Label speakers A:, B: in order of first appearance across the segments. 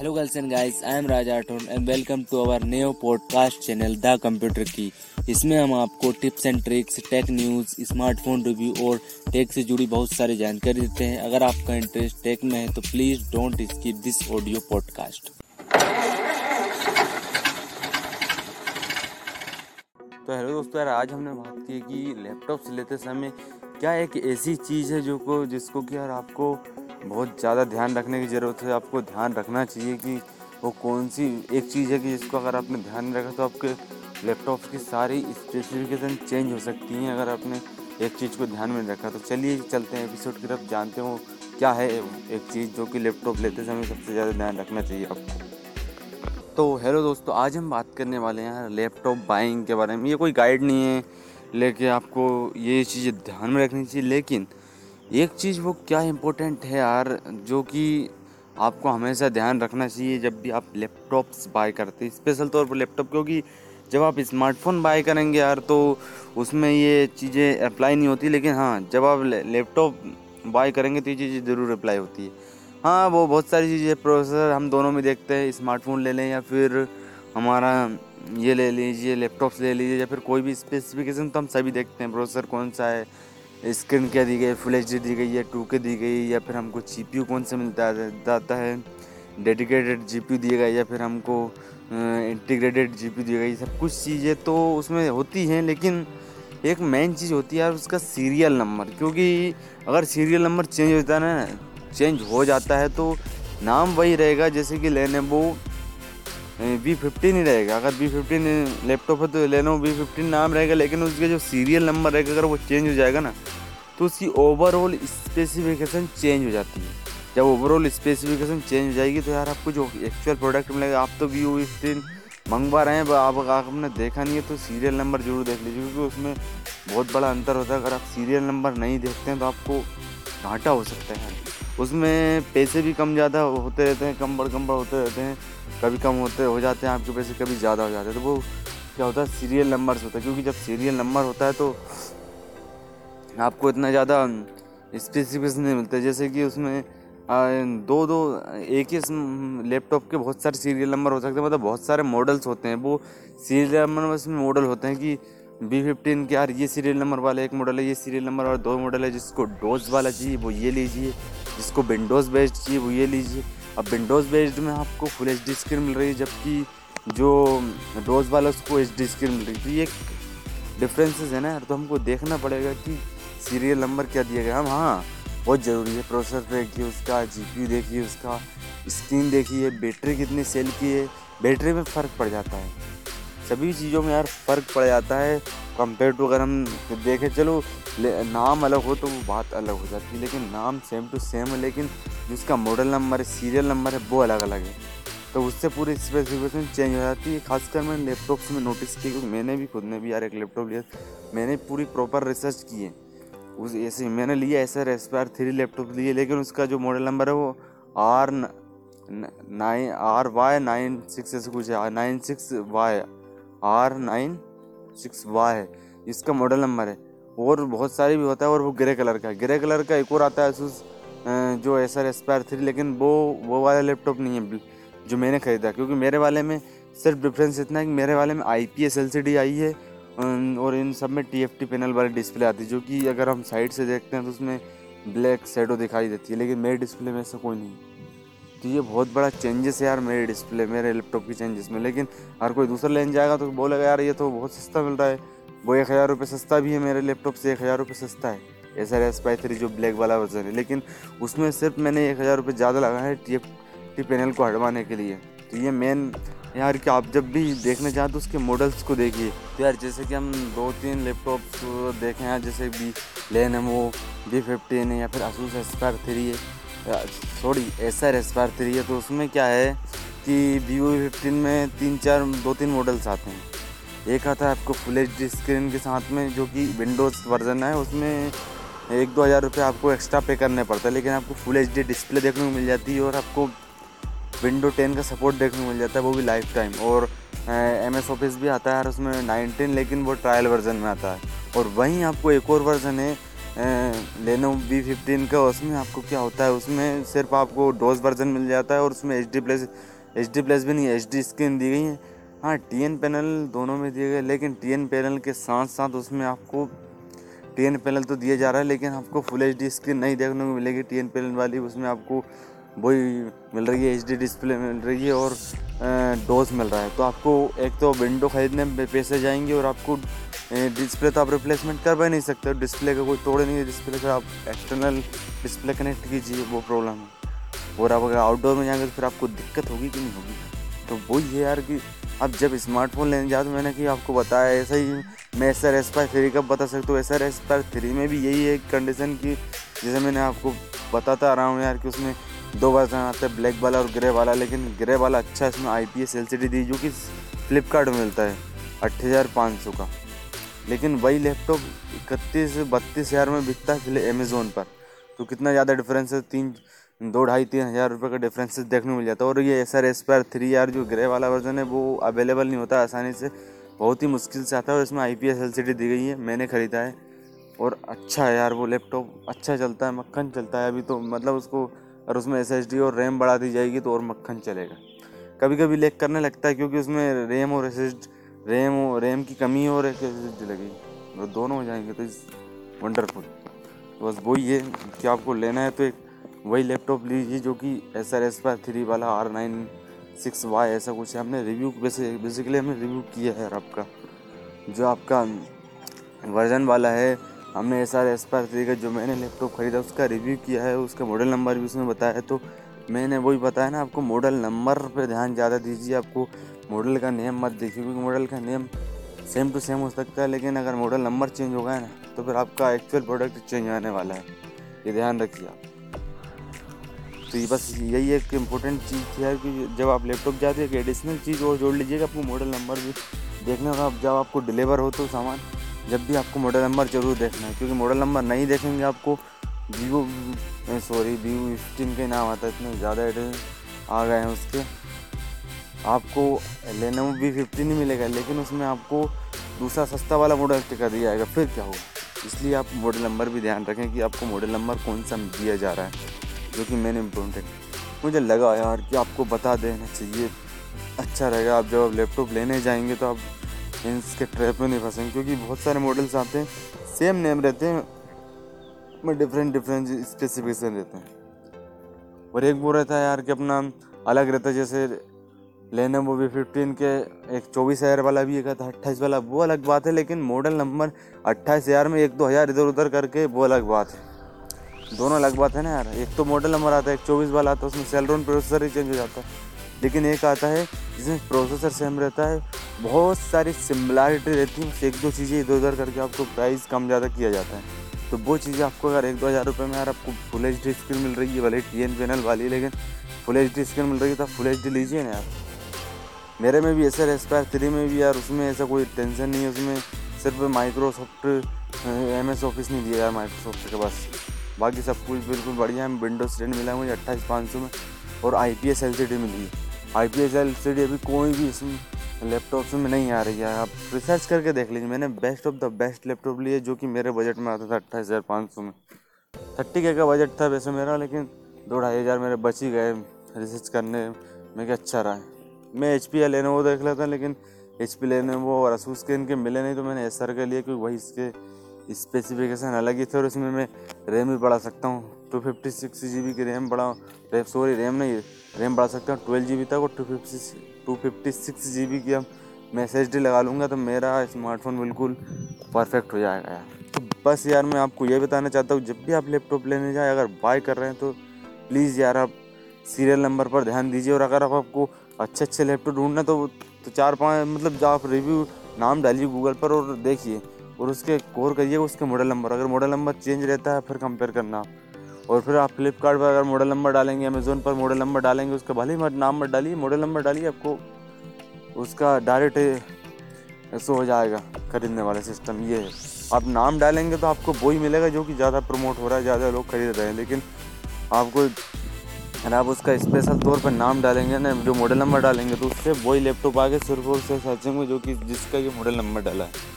A: Hello girls and I am Raj Aton and welcome to our new podcast channel the computer key इसमें हम आपको tips and tricks tech news smartphone review और tech से जुड़ी बहुत सारी जानकारी देते हैं। अगर आपका इंटरेस्ट टेक में है तो please don't skip this audio podcast तो हेलो दोस्तों, यार, आज हमने बात की कि लैपटॉप से लेते समय क्या एक ऐसी चीज़ है जो को जिसको कि यार आपको बहुत ज़्यादा ध्यान रखने की ज़रूरत है। आपको ध्यान रखना चाहिए कि वो कौन सी एक चीज़ है कि जिसको अगर आपने ध्यान रखा तो आपके लैपटॉप की सारी स्पेसिफिकेशन चेंज हो सकती हैं अगर आपने एक चीज़ को ध्यान में रखा। तो चलिए चलते हैं एपिसोड की तरफ़। जानते हो क्या है एक चीज़ जो कि लैपटॉप लेते समय सबसे ज़्यादा ध्यान रखना चाहिए आपको? तो हेलो दोस्तों, आज हम बात करने वाले हैं लैपटॉप बाइंग के बारे में। ये कोई गाइड नहीं है, लेकिन आपको ये चीज़ें ध्यान में रखनी चाहिए। लेकिन एक चीज़ वो क्या इम्पोर्टेंट है यार, जो कि आपको हमेशा ध्यान रखना चाहिए जब भी आप लैपटॉप्स बाय करते हैं स्पेशल तौर पर लैपटॉप क्योंकि जब आप स्मार्टफ़ोन बाय करेंगे यार तो उसमें ये चीज़ें अप्लाई नहीं होती, लेकिन हाँ जब आप लैपटॉप बाय करेंगे तो ये चीज़ें ज़रूर अप्लाई होती है। हाँ वो बहुत सारी चीज़ें प्रोसेसर हम दोनों में देखते हैं स्मार्टफ़ोन ले लें या फिर हमारा ये ले लीजिए लैपटॉप्स ले लीजिए, या फिर कोई भी स्पेसिफिकेशन तो हम सभी देखते हैं प्रोसेसर कौन सा है स्क्रीन क्या दी गई, फुल एच दी गई है टू के दी गई, या फिर हमको जी कौन सा मिलता जाता है डेडिकेटेड जी पी दिए गए या फिर हमको इंटीग्रेटेड जी पी दिए गए सब कुछ चीज़ें तो उसमें होती हैं, लेकिन एक मेन चीज़ होती है यार उसका सीरियल नंबर क्योंकि अगर सीरियल नंबर चेंज होता है ना चेंज हो जाता है तो नाम वही रहेगा, जैसे कि लेने वो फिफ्टीन ही रहेगा। अगर वी फिफ्टीन लैपटॉप है तो लेनो वी फिफ्टीन नाम रहेगा, लेकिन उसके जो सीरियल नंबर रहेगा, अगर वो चेंज हो जाएगा ना तो उसकी ओवरऑल स्पेसिफिकेशन चेंज हो जाती है। जब ओवरऑल स्पेसिफिकेशन चेंज हो जाएगी तो यार आपको जो एक्चुअल प्रोडक्ट मिलेगा, आप तो वी फिफ्टीन मंगवा रहे हैं, आप आपने देखा नहीं है तो सीरियल नंबर ज़रूर देख लीजिए, क्योंकि उसमें बहुत बड़ा अंतर होता है। अगर आप सीरियल नंबर नहीं देखते हैं तो आपको घाटा हो सकता है। उसमें पैसे भी कम ज़्यादा होते रहते हैं, कम बढ़ कम बढ़ होते रहते हैं, कभी कम होते हो जाते हैं आपके पैसे, कभी ज़्यादा हो जाते हैं। तो वो क्या होता है सीरियल नंबर होता है, क्योंकि जब सीरियल नंबर होता है तो आपको इतना ज़्यादा स्पेसिफिकेशन नहीं मिलता। जैसे कि उसमें दो दो, एक ही लैपटॉप के बहुत सारे सीरियल नंबर हो सकते हैं मतलब बहुत सारे मॉडल्स होते हैं। वो सीरियल नंबर में मॉडल होते हैं कि बी फिफ्टीन के, यार ये सीरियल नंबर वाला एक मॉडल है, ये सीरियल नंबर और दो मॉडल है, जिसको डोज वाला चाहिए, वो ये लीजिए। जिसको विंडोज़ बेस्ड चाहिए, वो ये लीजिए। अब विंडोज़ बेस्ड में आपको फुल एच डी स्क्रीन मिल रही है, जबकि जो डोज वाला उसको एच डी स्क्रीन मिल रही है। तो ये डिफरेंसेस है ना तो हमको देखना पड़ेगा कि सीरियल नंबर क्या दिया गया। हम हाँ बहुत ज़रूरी है। प्रोसेसर देखिए उसका जी पी देखिए उसका, स्क्रीन देखिए, बैटरी कितनी सेल की है। बैटरी में फ़र्क पड़ जाता है। सभी चीज़ों में यार फ़र्क पड़ जाता है। कंपेयर टू अगर हम देखें, चलो नाम अलग हो तो वो बात अलग हो जाती है, लेकिन नाम सेम टू सेम है, लेकिन जिसका मॉडल नंबर है सीरियल नंबर है, वो अलग अलग है। तो उससे पूरी स्पेसिफिकेशन चेंज हो जाती है, खासकर मैंने लैपटॉप में नोटिस किया, क्योंकि मैंने भी खुद ने भी यार एक लैपटॉप लिया, मैंने पूरी प्रॉपर रिसर्च की है। उस ऐसे मैंने लिया, ऐसा एस्पायर थ्री लैपटॉप लिए, लेकिन उसका जो मॉडल नंबर है वो R nine R Y nine six ऐसे कुछ है nine six Y R nine six Y है, इसका मॉडल नंबर है। और बहुत सारी भी होता है और वो ग्रे कलर का ग्रे कलर का एक और आता है असूस जो एस आर एस्पायर थ्री लेकिन वो वो वाला लैपटॉप नहीं है जो मैंने ख़रीदा। क्योंकि मेरे वाले में सिर्फ़ डिफरेंस इतना है कि मेरे वाले में I P S L C D आई है और इन सब में टी एफ़ टी पैनल वाली डिस्प्ले आती है, जो कि अगर हम साइड से देखते हैं तो उसमें ब्लैक शेडो दिखाई देती है, लेकिन मेरे डिस्प्ले में ऐसा कोई नहीं तो ये बहुत बड़ा चेंजेस है यार मेरे डिस्प्ले मेरे लैपटॉप की चेंजेस में। लेकिन अगर कोई दूसरा लेन जाएगा तो बोलेगा, यार, ये तो बहुत सस्ता मिल रहा है वो एक हज़ार रुपये सस्ता भी है मेरे लैपटॉप से, एक हज़ार रुपये सस्ता है। एस आर एस पाई थ्री जो ब्लैक वाला वर्जन है। लेकिन उसमें सिर्फ़ मैंने एक हज़ार रुपये ज़्यादा लगा है टी टी पैनल को हटवाने के लिए। तो ये मेन यार कि आप जब भी देखना चाहें तो उसके मॉडल्स को देखिए। तो यार जैसे कि हम दो तीन लैपटॉप देखें हैं, जैसे बी लेन है वो बी फिफ्टीन है या फिर असूस एस्पायर थ्री है। Sorry S R Aspire three है। तो उसमें क्या है कि वीवो फिफ्टीन में तीन चार दो तीन मॉडल्स आते हैं। एक आता है आपको फुल एच डी स्क्रीन के साथ में, जो कि विंडोज़ वर्जन है, उसमें एक दो हज़ार रुपये आपको एक्स्ट्रा पे करने पड़ता है, लेकिन आपको फुल एच डी डिस्प्ले देखने को मिल जाती है और आपको विंडो टेन का सपोर्ट देखने को मिल जाता है, वो भी लाइफ टाइम और एम एस ऑफ़िस भी आता है यार उसमें नाइनटीन लेकिन वो ट्रायल वर्जन में आता है. और वहीं आपको एक और वर्जन है लेनो वी फिफ्टीन का, उसमें आपको क्या होता है, उसमें सिर्फ़ आपको डोज वर्जन मिल जाता है और उसमें H D plus H D plus भी नहीं एच डी स्क्रीन दी गई है. हाँ टी एन पैनल दोनों में दिए गए, लेकिन टी एन पैनल के साथ साथ उसमें आपको टी एन पैनल तो दिया जा रहा है, लेकिन आपको फुल एच डी स्क्रीन नहीं देखने को मिलेगी। टी एन पैनल वाली उसमें आपको वही मिल रही है एच डी डिस्प्ले मिल रही है और डोज मिल रहा है। तो आपको एक तो विंडो ख़रीदने में पैसे जाएँगे और आपको डिस्प्ले तो आप रिप्लेसमेंट कर भी नहीं सकते डिस्प्ले का कोई तोड़े नहीं है डिस्प्ले का आप एक्सटर्नल डिस्प्ले कनेक्ट कीजिए, वो प्रॉब्लम है। और आप अगर आउटडोर में जाएँगे तो फिर आपको दिक्कत होगी कि नहीं होगी? तो वही है यार कि अब जब स्मार्टफ़ोन लेने जाओ तो मैंने कि आपको बताया, ऐसा ही मैं एस आर एस पार थ्री का बता सकता हूँ? एस आर एस पार थ्री में भी यही है कंडीशन की जैसे मैंने आपको बताता रहा हूँ यार कि उसमें दो वर्जन आते हैं ब्लैक वाला और ग्रे वाला, लेकिन ग्रे वाला अच्छा इसमें I P S L C D दी जो कि फ्लिपकार्ट में मिलता है अट्ठ हज़ार पाँच सौ का। लेकिन वही लैपटॉप इकतीस बत्तीस हज़ार में बिकता है अमेज़ोन पर। तो कितना ज़्यादा डिफरेंस है, तीन दो ढाई तीन हज़ार रुपये का डिफरेंस देखने को मिल जाता है। और ये एस आर एस पर थ्री आर जो ग्रे वाला वर्जन है, वो अवेलेबल नहीं होता आसानी से। बहुत ही मुश्किल से आता है और इसमें I P S L C D दी गई है, मैंने ख़रीदा है। और अच्छा है यार वो लैपटॉप अच्छा चलता है, मक्खन चलता है। अभी तो मतलब उसको और उसमें एस एस डी और रैम बढ़ा दी जाएगी तो और मक्खन चलेगा। कभी कभी लेक करने लगता है क्योंकि उसमें रैम और एस एच रैम रैम की कमी और एक एस एच डी लगी। वो दोनों हो जाएँगे तो इस वंडरफुल बस वही है कि आपको लेना है तो एक वही लैपटॉप लीजिए जो कि एस आर एस पर थ्री वाला आर नाइन सिक्स वाई ऐसा कुछ है। हमने रिव्यू वैसे बेसिकली हमने रिव्यू किया है आपका। जो आपका वर्जन वाला है, हमने एस आर एस पर थ्री का जो मैंने लैपटॉप ख़रीदा, उसका रिव्यू किया है, उसका मॉडल नंबर भी उसमें बताया। तो मैंने वही बताया ना, आपको मॉडल नंबर पर ध्यान ज़्यादा दीजिए, आपको मॉडल का नेम मत देखिए, क्योंकि मॉडल का नेम सेम टू सेम हो सकता है, लेकिन अगर मॉडल नंबर चेंज हो गया ना तो फिर आपका एक्चुअल प्रोडक्ट चेंज आने वाला है। ये ध्यान रखिए आप। तो ये बस यही एक इम्पोर्टेंट चीज़ यार कि जब आप लैपटॉप जाते हैं एक एडिशनल चीज़ और जोड़ लीजिएगा, आपको मॉडल नंबर भी देखना होगा। जब आपको डिलीवर हो तो सामान, जब भी आपको मॉडल नंबर ज़रूर देखना है, क्योंकि मॉडल नंबर नहीं देखेंगे आपको। वीवो सॉरी वीवो फिफ्टीन के नाम आता है, इतने ज़्यादा एड्रेस आ गए हैं उसके। आपको लेनोवो वी फिफ्टीन ही मिलेगा, लेकिन उसमें आपको दूसरा सस्ता वाला मॉडल टिका दिया जाएगा। फिर क्या होगा? इसलिए आप मॉडल नंबर भी ध्यान रखें कि आपको मॉडल नंबर कौन सा दिया जा रहा है। जो कि मैंने इम्पोर्टेंट मुझे लगा, यार, कि आपको बता देना चाहिए। अच्छा रहेगा, आप जब आप लैपटॉप लेने जाएँगे तो आप इसके ट्रैप में नहीं फंसेंगे, क्योंकि बहुत सारे मॉडल्स आते हैं सेम नेम रहते हैं, में डिफरेंट डिफरेंट स्पेसिफिकेशन रहते हैं। और एक वो रहता है यार, कि अपना अलग रहता है, जैसे लेने वो भी फिफ्टीन के, एक चौबीस हज़ार वाला भी एक था, अट्ठाईस वाला, वो अलग बात है, लेकिन मॉडल नंबर अट्ठाईस हज़ार में एक दो हज़ार इधर उधर करके वो अलग बात है। दोनों अलग बात है ना यार। एक तो मॉडल नंबर आता है, एक चौबीस वाला आता है, उसमें सेलरोन प्रोसेसर ही चेंज हो जाता है। लेकिन एक आता है, जिसमें प्रोसेसर सेम रहता है, बहुत सारी सिमिलरिटी रहती है एक दो चीज़ें इधर उधर करके आपको प्राइस कम ज़्यादा किया जाता है। तो वो चीज़ें आपको अगर एक दो हज़ार रुपये में यार आपको फुल एच डी स्क्रीन मिल रही है, भले टी एन पैनल वाली, लेकिन फुल एच डी स्क्रीन मिल रही है तो आप फुल एच डी लीजिए ना यार। मेरे में भी ऐसा एस्पायर थ्री में भी यार, उसमें ऐसा कोई टेंशन नहीं है, उसमें सिर्फ़ माइक्रोसॉफ्ट एम एस ऑफ़िस नहीं दिया यार माइक्रोसॉफ्ट के पास। बाकी सब कुछ बिल्कुल बढ़िया है। विंडोज़ टेन मिला है मुझे, अट्ठाईस पाँच सौ में, और I P S L C D milli I P S L C D अभी कोई भी इसमें लैपटॉप में नहीं आ रही है। आप रिसर्च करके देख लीजिए, मैंने best of the best laptop लिए जो कि मेरे बजट में आता था अट्ठाईस हज़ार पाँच सौ में। थर्टी के का बजट था वैसे मेरा, लेकिन दो ढाई हज़ार मेरे बच ही गए रिसर्च करने में। क्या अच्छा रहा है। मैं एच पी लेने वो देख लेता, लेकिन एच पी लेने वो और असूस के इनके मिले नहीं तो मैंने एस आर के लिए, क्योंकि वही इसके स्पेसिफिकेशन अलग ही थे और इसमें मैं रैम भी बढ़ा सकता हूँ। Two fifty six G B की रैम बढ़ा रैम सॉरी रैम नहीं रैम बढ़ा सकता हूँ। ट्वेल्व जी बी तक और two fifty two fifty six G B की अब मैं एस एच डी लगा लूँगा तो मेरा स्मार्टफ़ोन बिल्कुल परफेक्ट हो जाएगा यार। तो बस यार मैं आपको ये बताना चाहता हूँ जब भी आप लैपटॉप लेने जाए अगर बाय कर रहे हैं तो प्लीज़ यार आप सीरियल नंबर पर ध्यान दीजिए और अगर आप आपको अच्छे अच्छे लैपटॉप ढूंढना तो, तो चार पाँच मतलब जो आप रिव्यू नाम डालिए गूगल पर और देखिए। और उसके कोर करिए उसके मॉडल नंबर अगर मॉडल नंबर चेंज रहता है, फिर कंपेयर करना। और फिर आप फ्लिपकार्ट पर अगर मॉडल नंबर डालेंगे अमेज़ोन पर मॉडल नंबर डालेंगे, उसका भले ही नाम मत डालिए मॉडल नंबर डालिए आपको। उसका डायरेक्ट ऐसा हो जाएगा खरीदने वाला सिस्टम ये है। आप नाम डालेंगे तो आपको वही मिलेगा जो कि ज़्यादा प्रमोट हो रहा है, ज़्यादा लोग खरीद रहे हैं। लेकिन आपको, अगर आप उसका स्पेशल तौर पर नाम डालेंगे ना, जो मॉडल नंबर डालेंगे तो उससे वही लैपटॉप आगे सिर्फ़ और सिर्फ़ सर्चेंगे जो कि जिसका ये मॉडल नंबर डाला है।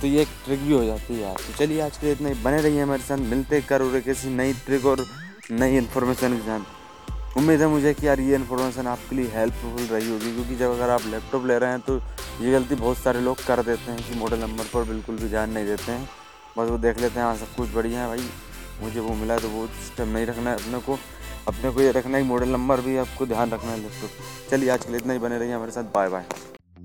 A: तो ये एक ट्रिक भी हो जाती है यार। तो चलिए आज के लिए इतना ही। बने रहिए हमारे साथ। मिलते कर और किसी नई ट्रिक और नई इन्फॉर्मेशन के साथ। उम्मीद है मुझे कि यार ये इन्फॉर्मेशन आपके लिए हेल्पफुल रही होगी, क्योंकि जब अगर आप लैपटॉप ले रहे हैं तो ये गलती बहुत सारे लोग कर देते हैं कि मॉडल नंबर पर बिल्कुल भी ध्यान नहीं देते हैं। बस वो देख लेते हैं हाँ सब कुछ बढ़िया है भाई। मुझे वो मिला तो वो स्टेप नहीं रखना है अपने को। अपने को ये रखना है मॉडल नंबर भी आपको ध्यान रखना है लैपटॉप चलिए आज के लिए इतना ही। बने रहिए हमारे साथ। Bye bye